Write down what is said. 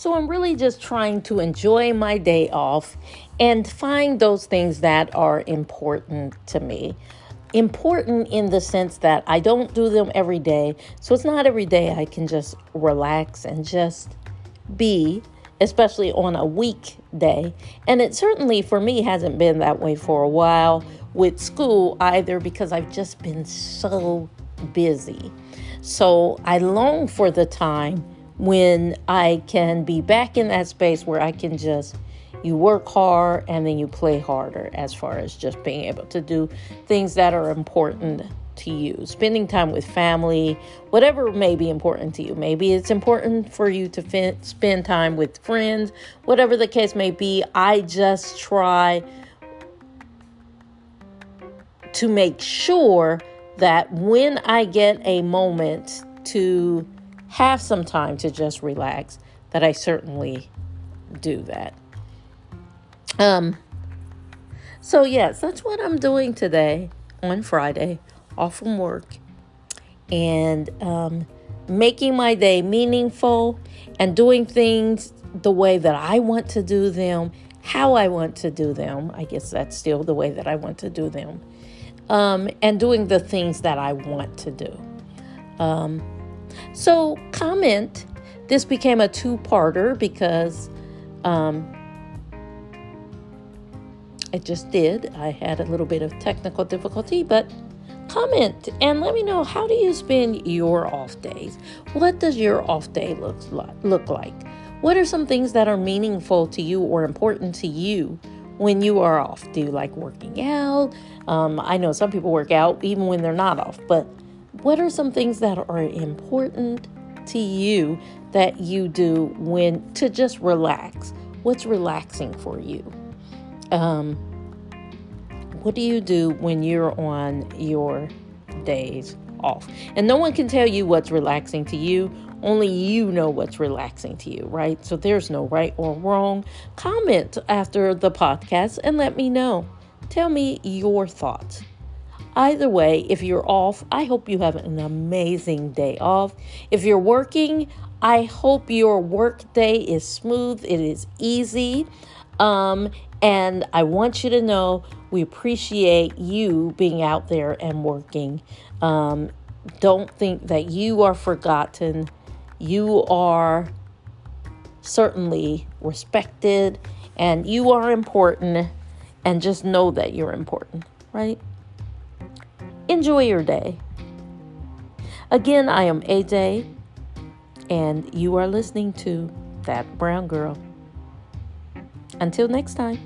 So I'm really just trying to enjoy my day off and find those things that are important to me. Important in the sense that I don't do them every day. So it's not every day I can just relax and just be, especially on a weekday. And it certainly for me hasn't been that way for a while with school either because I've just been so busy. So I long for the time when I can be back in that space where I can just you work hard and then you play harder as far as just being able to do things that are important to you. Spending time with family, whatever may be important to you. Maybe it's important for you to fin- spend time with friends, whatever the case may be. I just try to make sure that when I get a moment to have some time to just relax, that I certainly do that. Um, so, yes, that's what I'm doing today on Friday, off from work, and um, making my day meaningful and doing things the way that I want to do them, how I want to do them. I guess that's still the way that I want to do them, um, and doing the things that I want to do. Um, so, comment. This became a two parter because um, it just did. I had a little bit of technical difficulty, but comment and let me know how do you spend your off days? What does your off day look like? Look like? What are some things that are meaningful to you or important to you when you are off? Do you like working out? Um, I know some people work out even when they're not off, but what are some things that are important to you that you do when to just relax? What's relaxing for you? Um, what do you do when you're on your days off? And no one can tell you what's relaxing to you. Only you know what's relaxing to you, right? So there's no right or wrong. Comment after the podcast and let me know. Tell me your thoughts. Either way, if you're off, I hope you have an amazing day off. If you're working, I hope your work day is smooth, it is easy. Um, and I want you to know we appreciate you being out there and working. Um, don't think that you are forgotten. You are certainly respected and you are important. And just know that you're important, right? Enjoy your day. Again, I am AJ, and you are listening to That Brown Girl. Until next time.